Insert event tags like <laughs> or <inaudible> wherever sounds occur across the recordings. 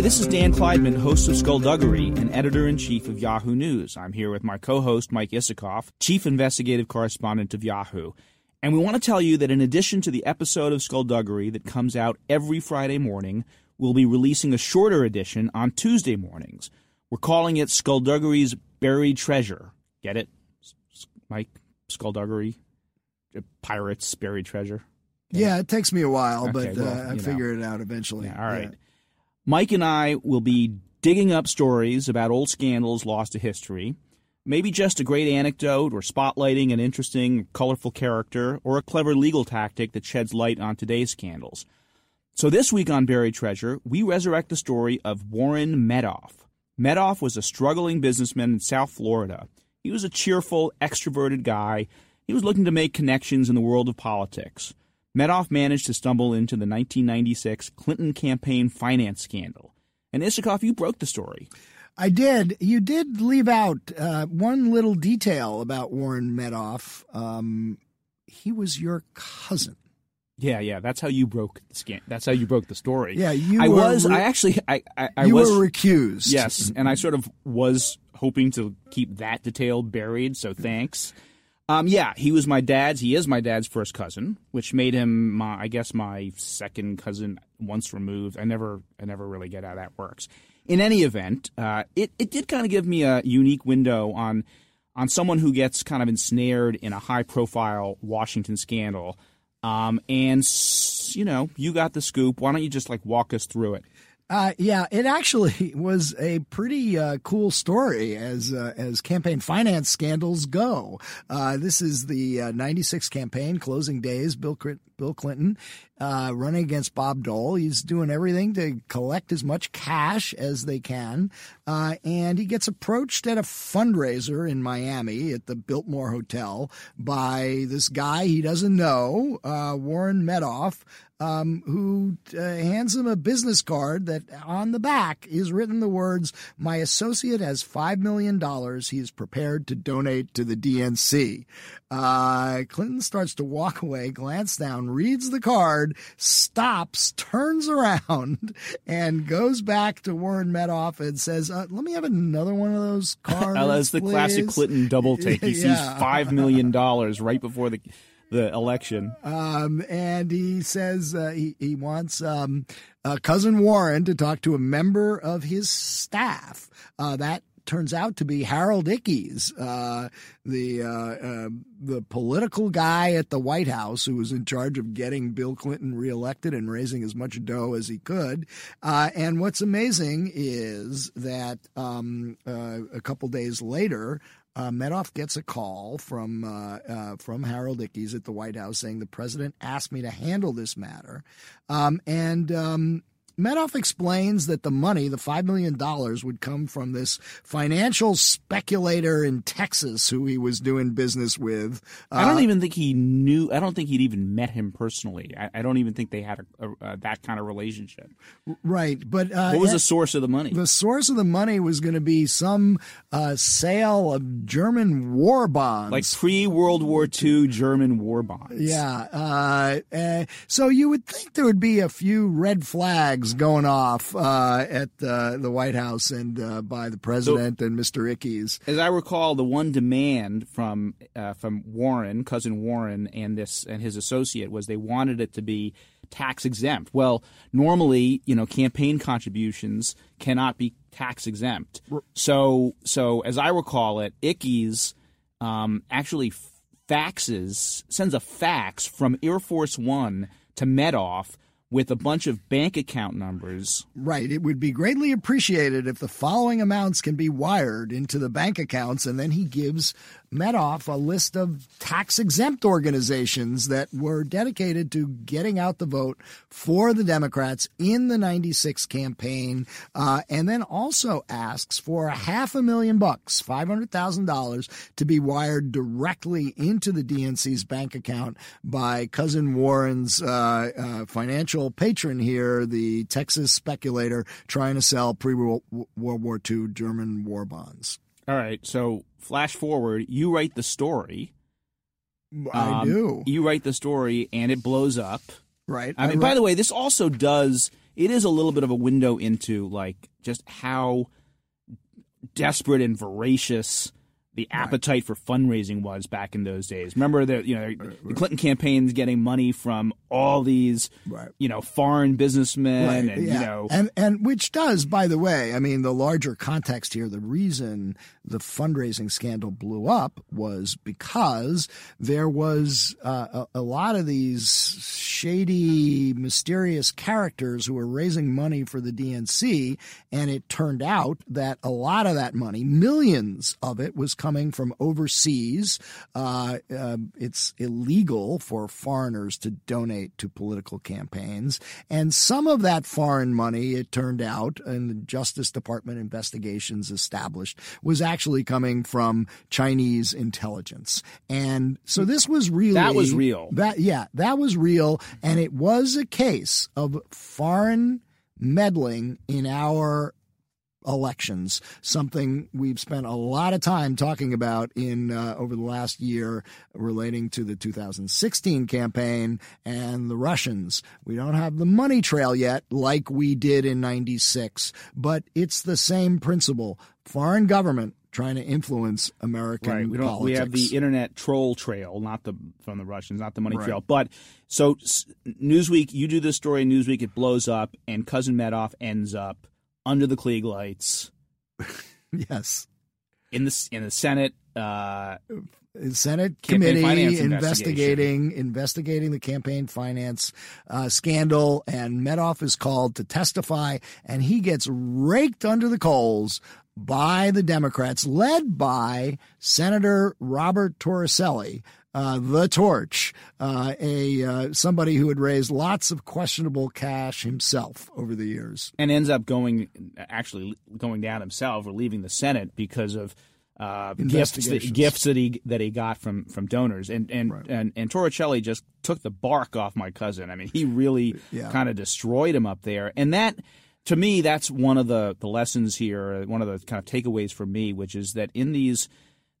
Hey, this is Dan Klaidman, host of Skullduggery and editor in chief of Yahoo News. I'm here with my co host, Mike Isikoff, chief investigative correspondent of Yahoo. And we want to tell you that in addition to the episode of Skullduggery that comes out every Friday morning, we'll be releasing a shorter edition on Tuesday mornings. We're calling it Skullduggery's Buried Treasure. Get it? Mike? Skullduggery? Pirates, Buried Treasure? Yeah, it takes me a while, Okay, but uh, I figure it out eventually. Yeah, all right. Mike and I will be digging up stories about old scandals lost to history. Maybe just a great anecdote or spotlighting an interesting, colorful character or a clever legal tactic that sheds light on today's scandals. So this week on Buried Treasure, we resurrect the story of Warren Meddoff. Meddoff was a struggling businessman in South Florida. He was a cheerful, extroverted guy. He was looking to make connections in the world of politics. Meddoff managed to stumble into the 1996 Clinton campaign finance scandal. And Isikoff, you broke the story. I did. You did leave out uh, one little detail about Warren Meddoff. Um, he was your cousin. Yeah, yeah, that's how you broke the scan. That's how you broke the story. Yeah, you I was. re- I actually. I. I, I you was. were recused. yes, and I sort of was hoping to keep that detail buried. So thanks. Um, yeah, he was my dad's. He is my dad's first cousin, which made him my. I guess my second cousin once removed. I never. I never really get how that works. In any event, uh, it it did kind of give me a unique window on on someone who gets kind of ensnared in a high profile Washington scandal. Um, and you know, you got the scoop. Why don't you just like walk us through it? Uh, yeah, it actually <laughs> was a pretty uh, cool story as uh, as campaign finance scandals go. Uh, this is the uh, '96 campaign closing days. Bill Bill Clinton uh, running against Bob Dole. He's doing everything to collect as much cash as they can, uh, and he gets approached at a fundraiser in Miami at the Biltmore Hotel by this guy he doesn't know, uh, Warren Meddoff um, who uh, hands him a business card that on the back is written the words, My associate has $5 million he is prepared to donate to the DNC. Uh, Clinton starts to walk away, glance down, reads the card, stops, turns around, <laughs> and goes back to Warren Meddoff and says, uh, Let me have another one of those cards. Uh, that's the classic. Clinton double <laughs> take. He Yeah. sees five million dollars right before the the election. Um, and he says uh, he, he wants um, uh, cousin Warren to talk to a member of his staff. Uh, that turns out to be Harold Ickes, uh, the uh, uh, the political guy at the White House who was in charge of getting Bill Clinton reelected and raising as much dough as he could. Uh, and what's amazing is that um, uh, a couple days later, uh, Meddoff gets a call from uh, uh, from Harold Ickes at the White House saying the president asked me to handle this matter, um, and um, Meddoff explains that the money, the $5 million, would come from this financial speculator in Texas who he was doing business with. I don't Uh, even think he knew. I don't think he'd even met him personally. I, I don't even think they had a, a, a, that kind of relationship. Right. But uh, What was yeah, the source of the money? the source of the money was going to be some uh, sale of German war bonds. like pre World War II German war bonds. Yeah. Uh, uh, so you would think there would be a few red flags going off uh, at uh, the White House and uh, by the president and Mr. Ickes. As I recall, the one demand from uh, from Warren, cousin Warren, and this and his associate was they wanted it to be tax exempt. Well, normally, you know, campaign contributions cannot be tax exempt. So, so as I recall it, Ickes um, actually faxes sends a fax from Air Force One to Meddoff with a bunch of bank account numbers Right. It would be greatly appreciated if the following amounts can be wired into the bank accounts, and then he gives Meddoff a list of tax exempt organizations that were dedicated to getting out the vote for the Democrats in the 96 campaign, uh, and then also asks for a half a million bucks, $500,000, to be wired directly into the DNC's bank account by cousin Warren's uh, uh, financial patron here, the Texas speculator trying to sell pre World War II German war bonds. All right, so flash forward, you write the story. I Um, do. You write the story, and it blows up. Right. I mean, by the way, this also does. it is a little bit of a window into like just how desperate and voracious the appetite for fundraising was back in those days. Remember that you know the Clinton campaign's getting money from all these Right. you know foreign businessmen Right, and yeah. you know and and which does, by the way, I mean the larger context here. The reason the fundraising scandal blew up was because there was uh, a, a lot of these shady, mysterious characters who were raising money for the DNC, and it turned out that a lot of that money, millions of it, was coming from overseas. Uh, uh, it's illegal for foreigners to donate to political campaigns. And some of that foreign money, it turned out, and the Justice Department investigations established, was actually coming from Chinese intelligence. And so this was really. That was real. That, yeah, that was real. And it was a case of foreign meddling in our elections, something we've spent a lot of time talking about in uh, over the last year relating to the 2016 campaign and the Russians. We don't have the money trail yet like we did in 96, but it's the same principle. Foreign government trying to influence American Right. We don't. politics. We have the internet troll trail, not the from the Russians, not the money Right. trail. But so Newsweek, you do this story in Newsweek, it blows up, and cousin Meddoff ends up under the Klieg lights <laughs> yes. in the in the Senate. Uh, Senate Campaign committee investigating investigating the campaign finance uh, scandal, and Meddoff is called to testify, and he gets raked under the coals by the Democrats, led by Senator Robert Torricelli. Uh, the torch, uh, a uh, somebody who had raised lots of questionable cash himself over the years. and ends up going actually going down himself or leaving the Senate because of uh, gifts that, gifts that he that he got from from donors and and and and Torricelli just took the bark off my cousin. I mean, he really Yeah. kind of destroyed him up there, and that. To me, that's one of the, the lessons here. One of the kind of takeaways for me, which is that in these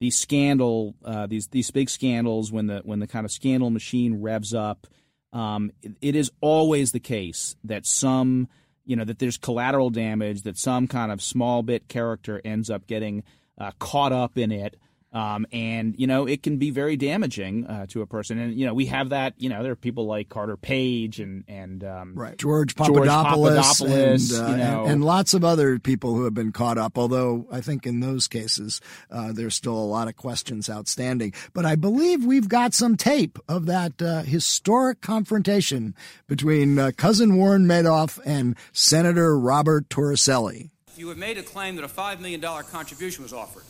these scandal uh, these these big scandals when the when the kind of scandal machine revs up um, it, it is always the case that some you know that there's collateral damage that some kind of small bit character ends up getting uh, caught up in it um, and you know it can be very damaging uh, to a person and you know we have that you know there are people like Carter Page and and um, Right. George George Papadopoulos, Papadopoulos, and, uh, you know. and, and lots of other people who have been caught up, although I think in those cases uh, there's still a lot of questions outstanding. But I believe we've got some tape of that uh, historic confrontation between uh, cousin Warren Meddoff and Senator Robert Torricelli. You have made a claim that a $5 million contribution was offered.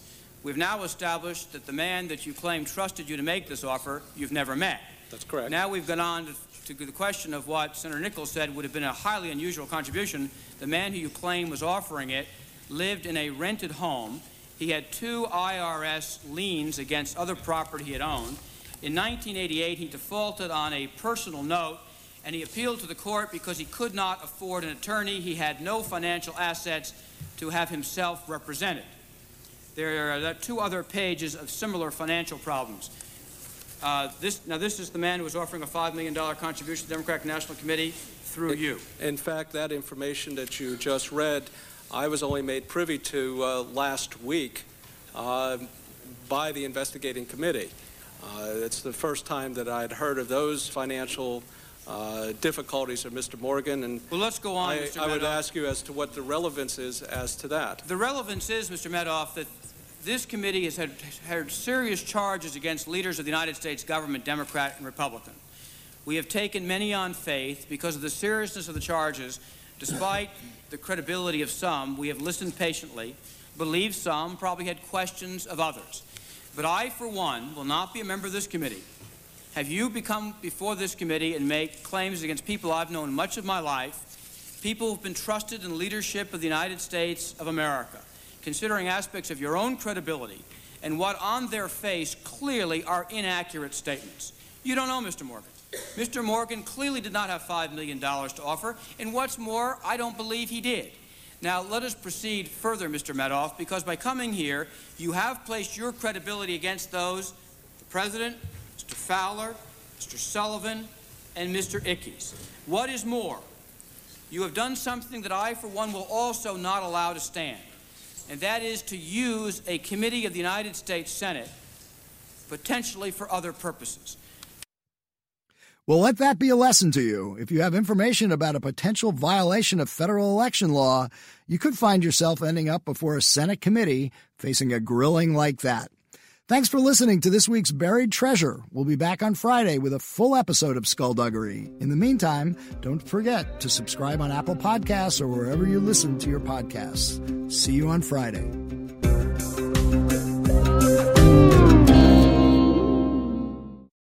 We've now established that the man that you claim trusted you to make this offer, you've never met. That's correct. Now we've gone on to, to the question of what Senator Nickles said would have been a highly unusual contribution. The man who you claim was offering it lived in a rented home. He had two IRS liens against other property he had owned. In 1988, he defaulted on a personal note and he appealed to the court because he could not afford an attorney. He had no financial assets to have himself represented. There are two other pages of similar financial problems. Uh, this, now, this is the man who was offering a $5 million contribution to the Democratic National Committee through you. In fact, that information that you just read, I was only made privy to uh, last week uh, by the investigating committee. Uh, it's the first time that I'd heard of those financial uh, difficulties of Mr. Morgan, and Well, let's go on, I. I would ask you as to what the relevance is as to that. The relevance is, Mr. Meddoff, that this committee has had, had serious charges against leaders of the United States government, Democrat and Republican. We have taken many on faith because of the seriousness of the charges. Despite the credibility of some, we have listened patiently, believed some, probably had questions of others. But I, for one, will not be a member of this committee. Have you become before this committee and make claims against people I've known much of my life, people who've been trusted in leadership of the United States of America, considering aspects of your own credibility and what on their face clearly are inaccurate statements? You don't know, Mr. Morgan. Mr. Morgan clearly did not have $5 million to offer, and what's more, I don't believe he did. Now, let us proceed further, Mr. Meddoff, because by coming here, you have placed your credibility against those the President, Mr. Fowler, Mr. Sullivan, and Mr. Ickes. What is more, You have done something that I, for one, will also not allow to stand, and that is to use a committee of the United States Senate potentially for other purposes. Well, let that be a lesson to you. If you have information about a potential violation of federal election law, you could find yourself ending up before a Senate committee facing a grilling like that. Thanks for listening to this week's Buried Treasure. We'll be back on Friday with a full episode of Skullduggery. In the meantime, don't forget to subscribe on Apple Podcasts or wherever you listen to your podcasts. See you on Friday.